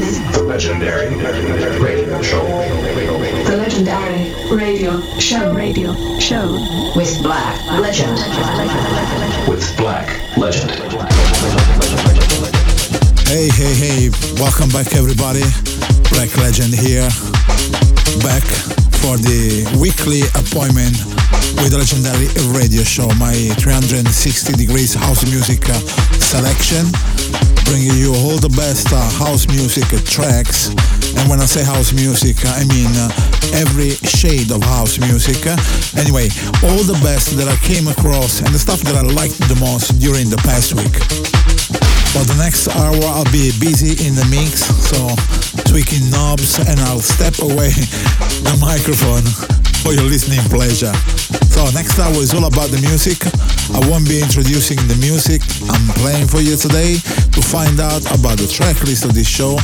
the legendary radio show. The legendary radio show radio show with Black Legend. With Black Legend. Hey, hey, hey, welcome back everybody. Black Legend here. Back for the weekly appointment with the legendary radio show, my 360 degrees house music uh, selection bringing you all the best uh, house music tracks. And when I say house music, I mean uh, every shade of house music. Anyway, all the best that I came across and the stuff that I liked the most during the past week. For the next hour, I'll be busy in the mix, so tweaking knobs, and I'll step away the microphone for your listening pleasure. So next hour is all about the music. I won't be introducing the music I'm playing for you today. To find out about the track list of this show,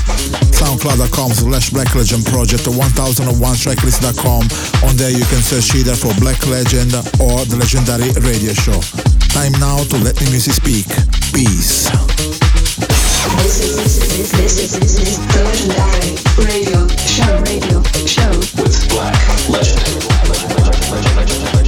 soundcloud.com slash Black Legend Project or 1001tracklist.com. On there you can search either for Black Legend or the Legendary Radio Show. Time now to let the music speak. Peace. This is this is this is this is the legendary radio show radio show with Black Legend. Чаще, чаще, чаще.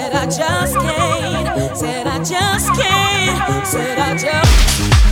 Said I just can't. Said I just can't. Said I just.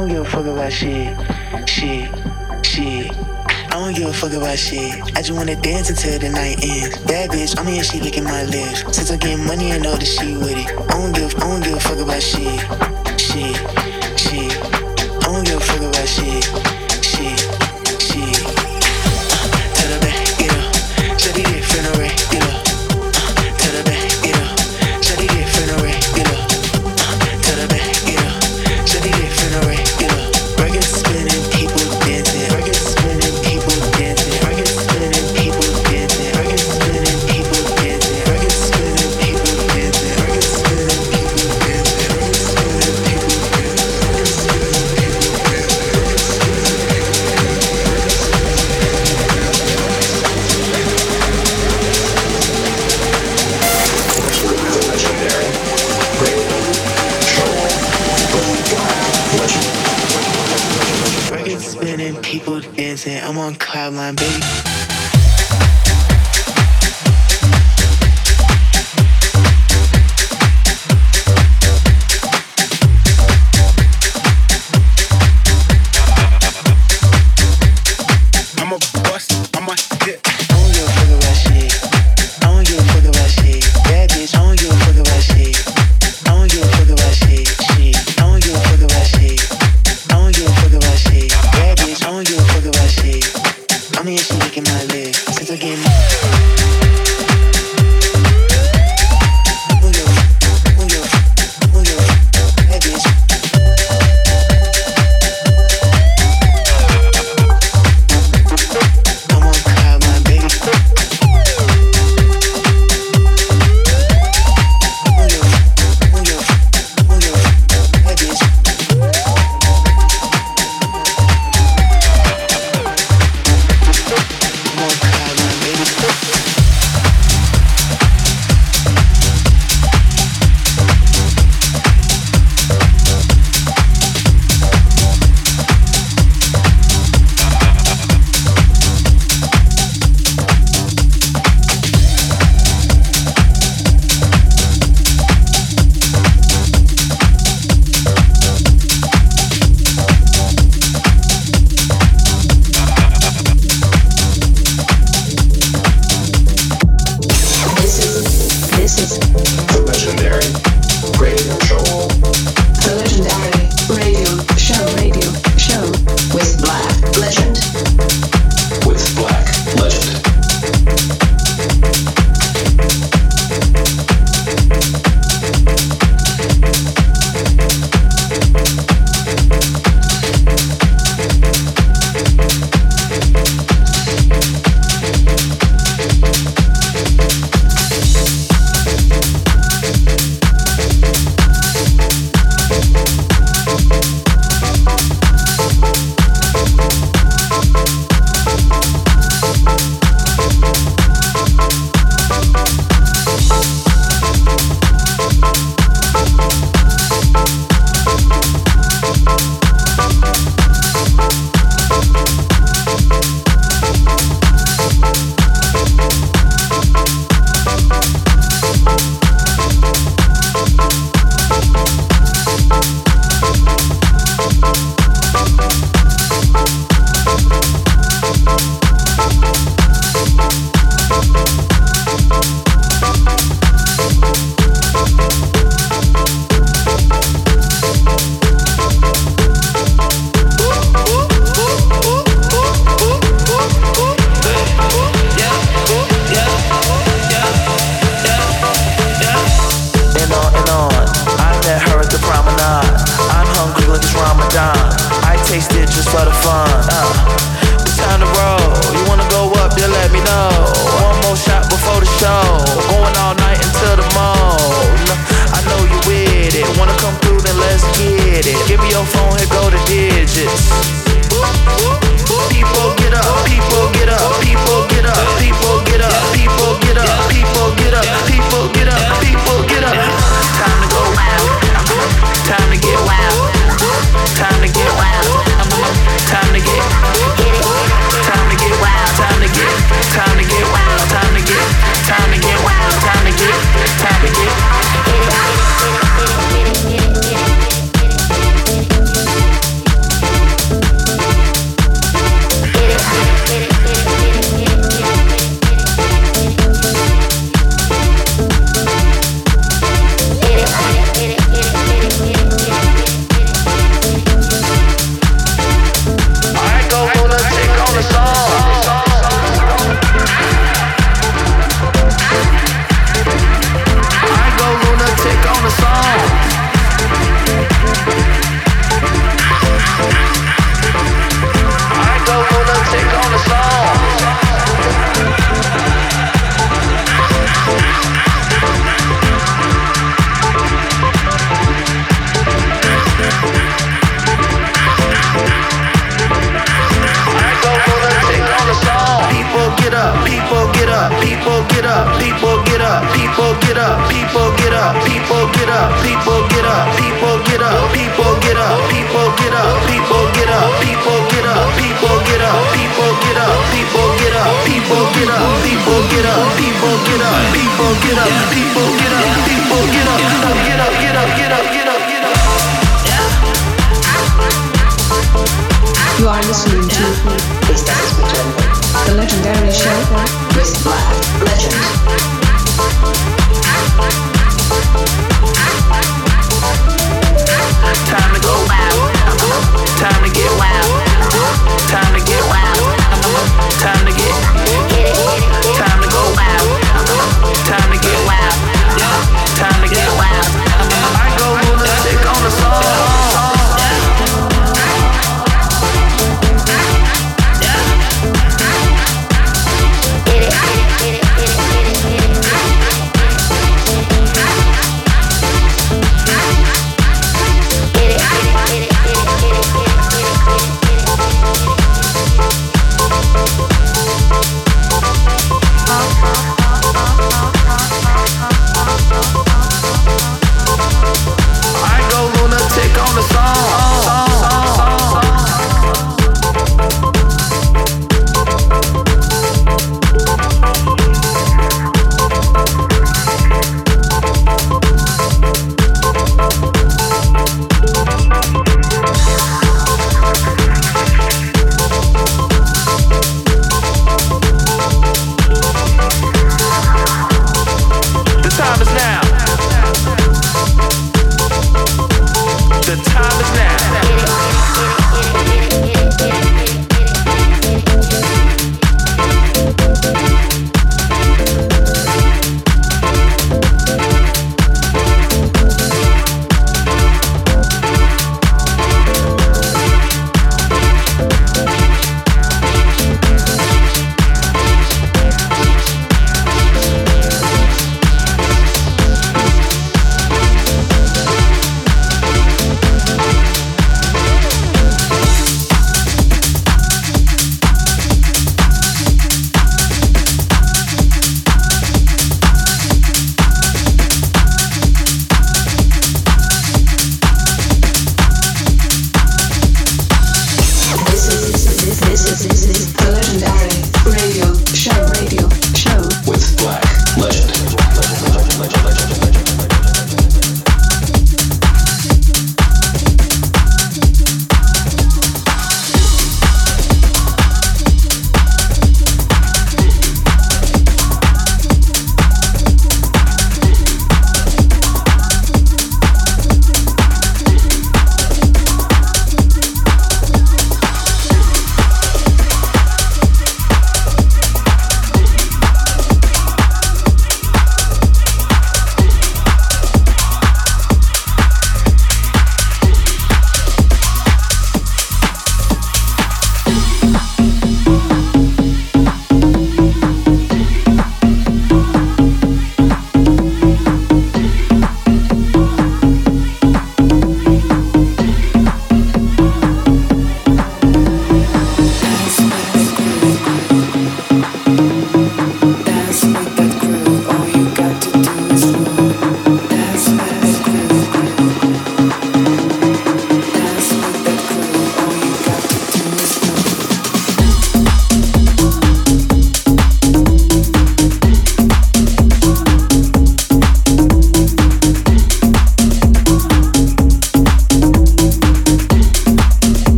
don't give a fuck about shit. Shit. Shit. I don't give a fuck about shit. I just wanna dance until the night ends. Bad bitch, I'm here, she licking my lips. Since I'm getting money, I know that she with it. I don't give, I don't give a fuck about shit. Shit, shit. I don't give a fuck about shit. sideline, bitch.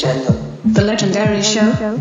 The legendary show.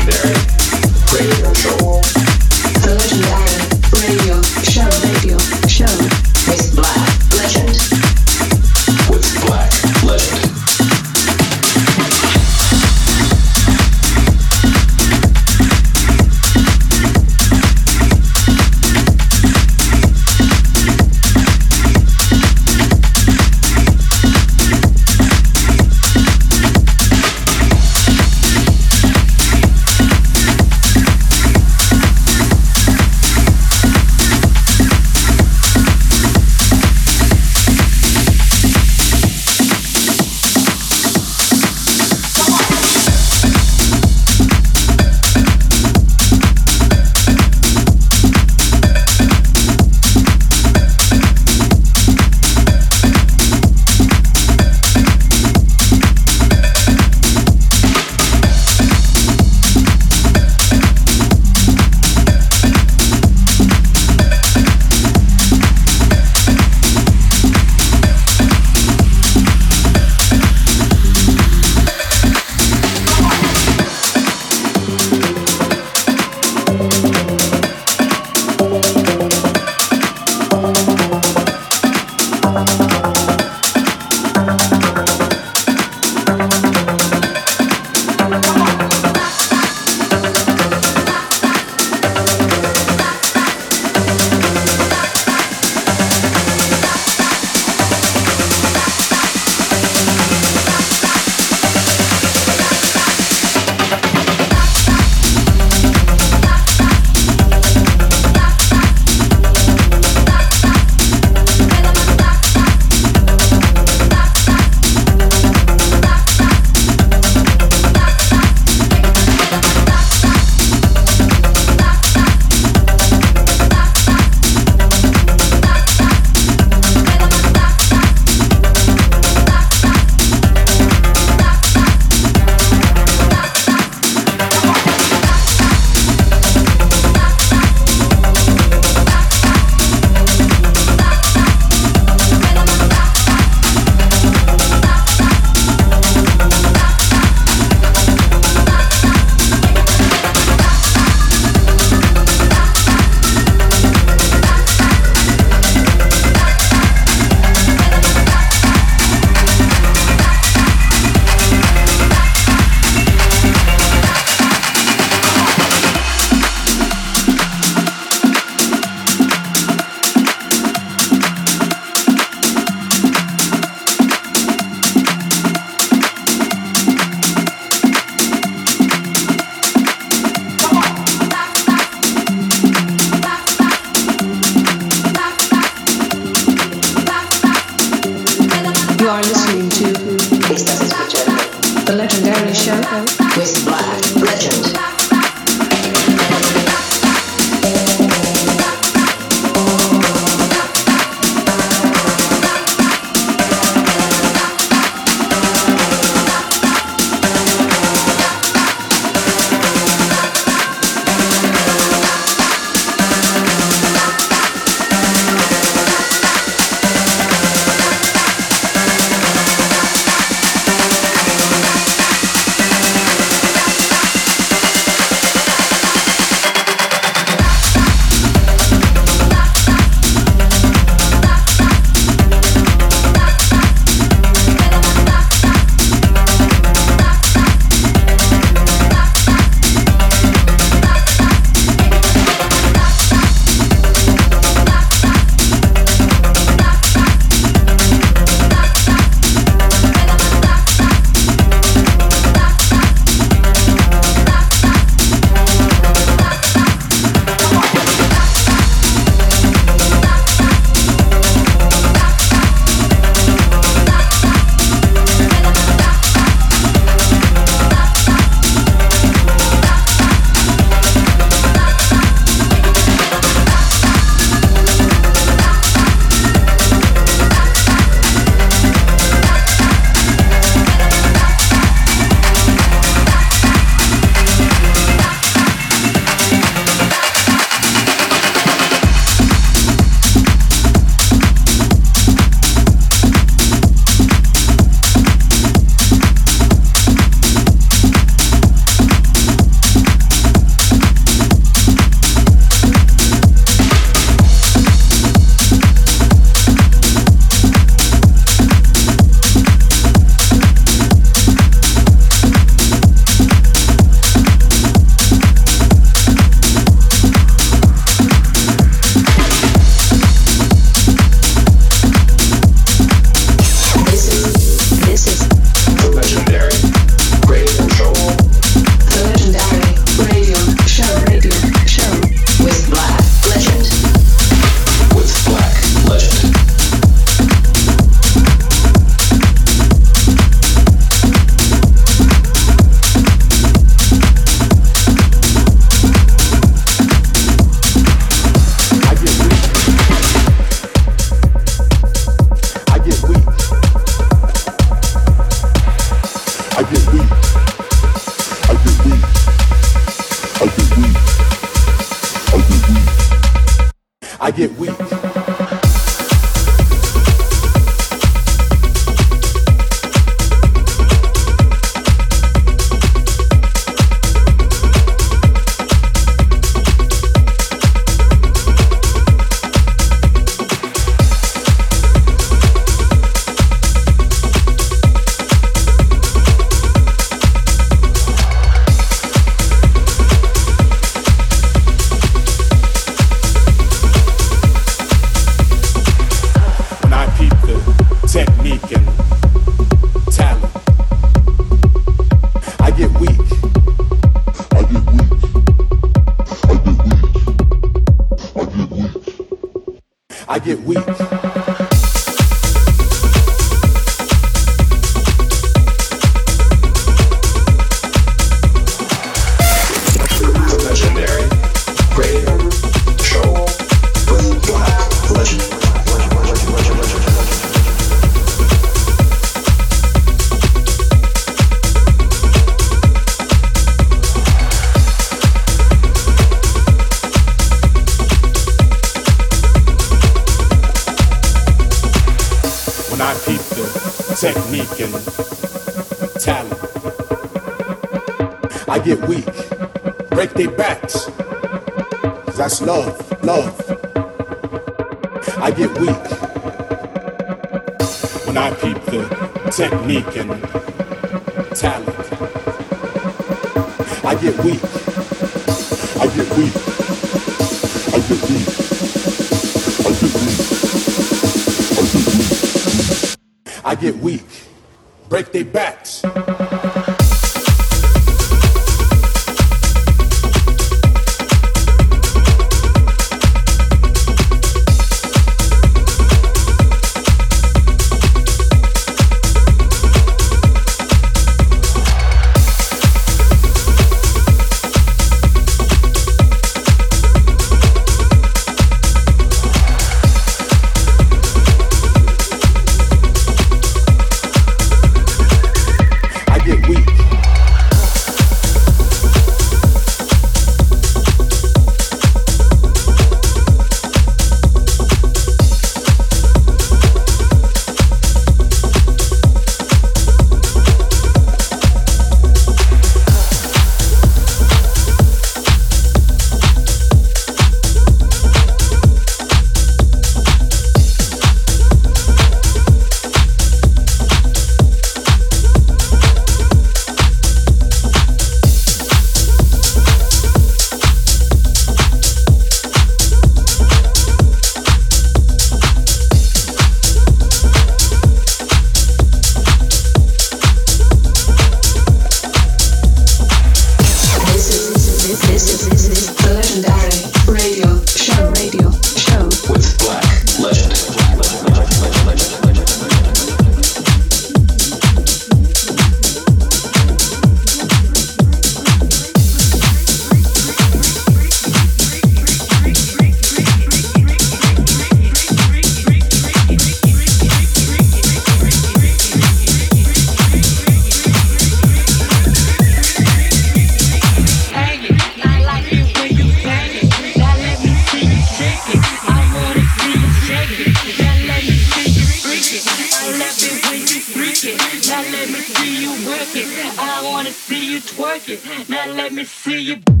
it. Now let me see you.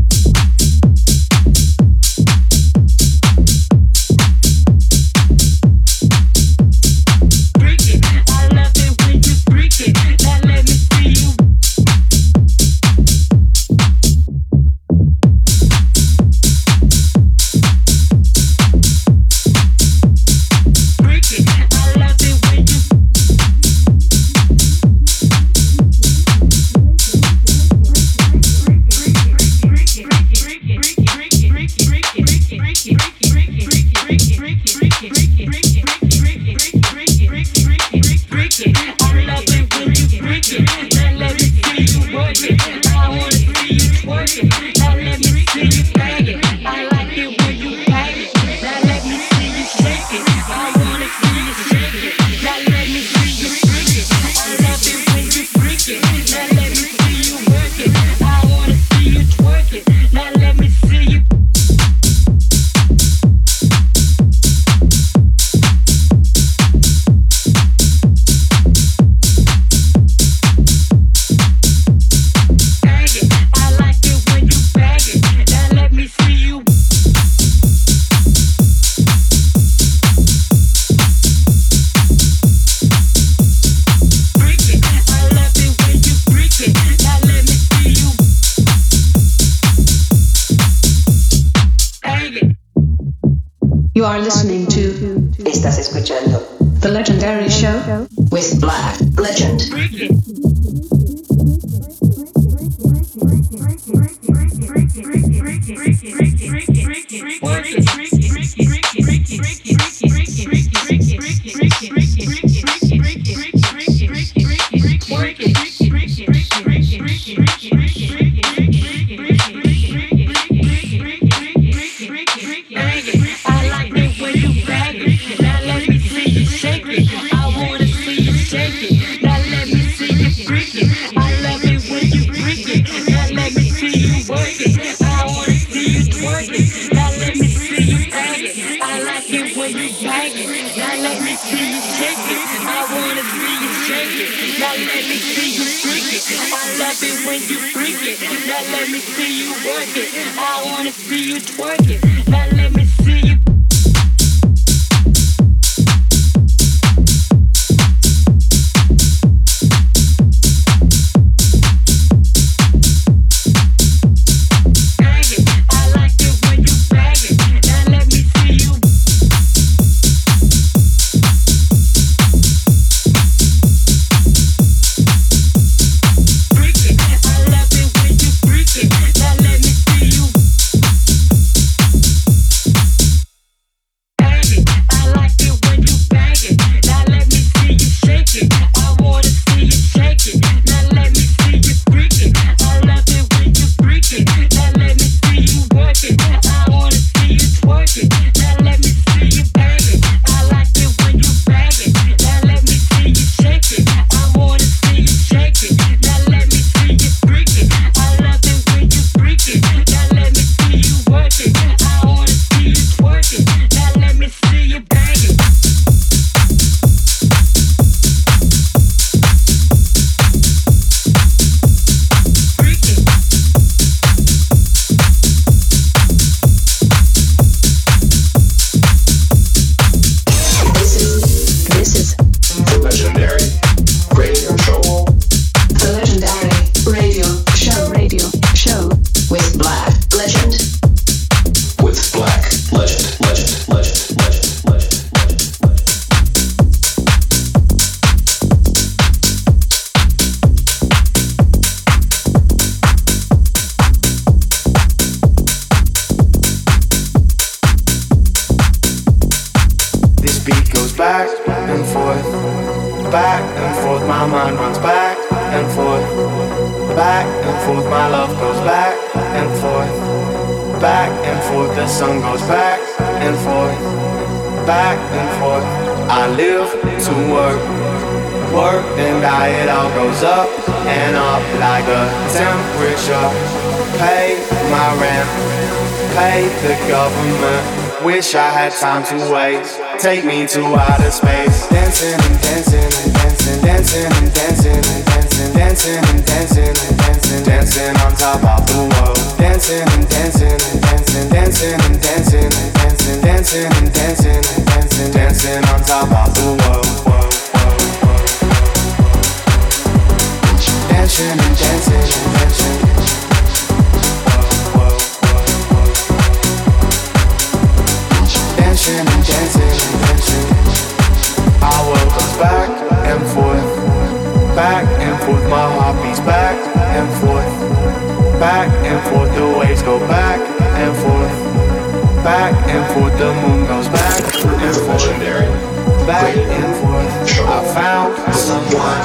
Someone,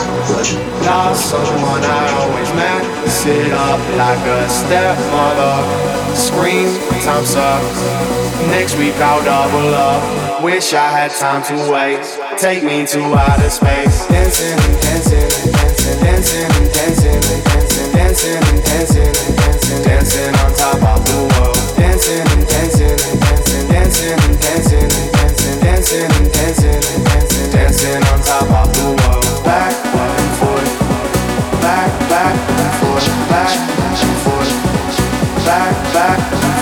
lost someone I always meant. Sit up like a stepmother, scream, time's up. Next week I'll double up. Wish I had time to waste. Take me to outer space. Dancing and dancing and dancing, dancing and dancing and dancing, dancing and dancing and dancing, dancing on top of the world. Dancing and dancing and dancing, dancing and dancing and dancing, dancing and dancing and dancing, dancing on top of the. Back and forth, back, back and and forth, back, back and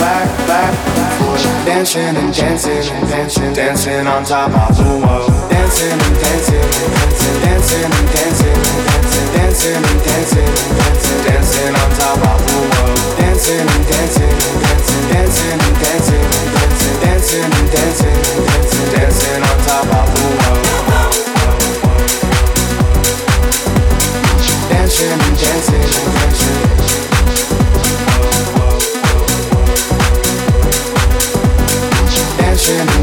back, back Dancing and dancing and dancing, dancing on top of the world. Dancing and dancing and dancing, dancing and dancing and dancing, dancing and dancing and dancing, dancing on top of the world. Dancing and dancing and dancing, dancing and dancing and dancing, dancing and dancing and dancing, dancing on top of the world. Dancing and dancing and dancing. Dancing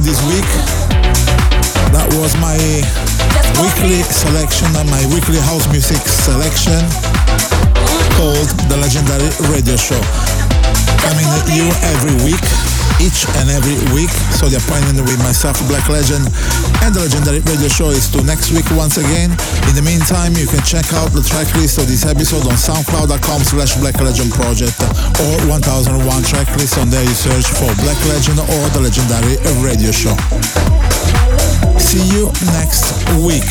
for this week. That was my weekly selection and my weekly house music selection called The Legendary Radio Show. Coming you every week, each and every week. So the appointment with myself, Black Legend, and the Legendary Radio Show is to next week once again. In the meantime, you can check out the track list of this episode on soundcloud.com slash Black Legend Project or 1001 track list. On there you search for Black Legend or the Legendary Radio Show. See you next week.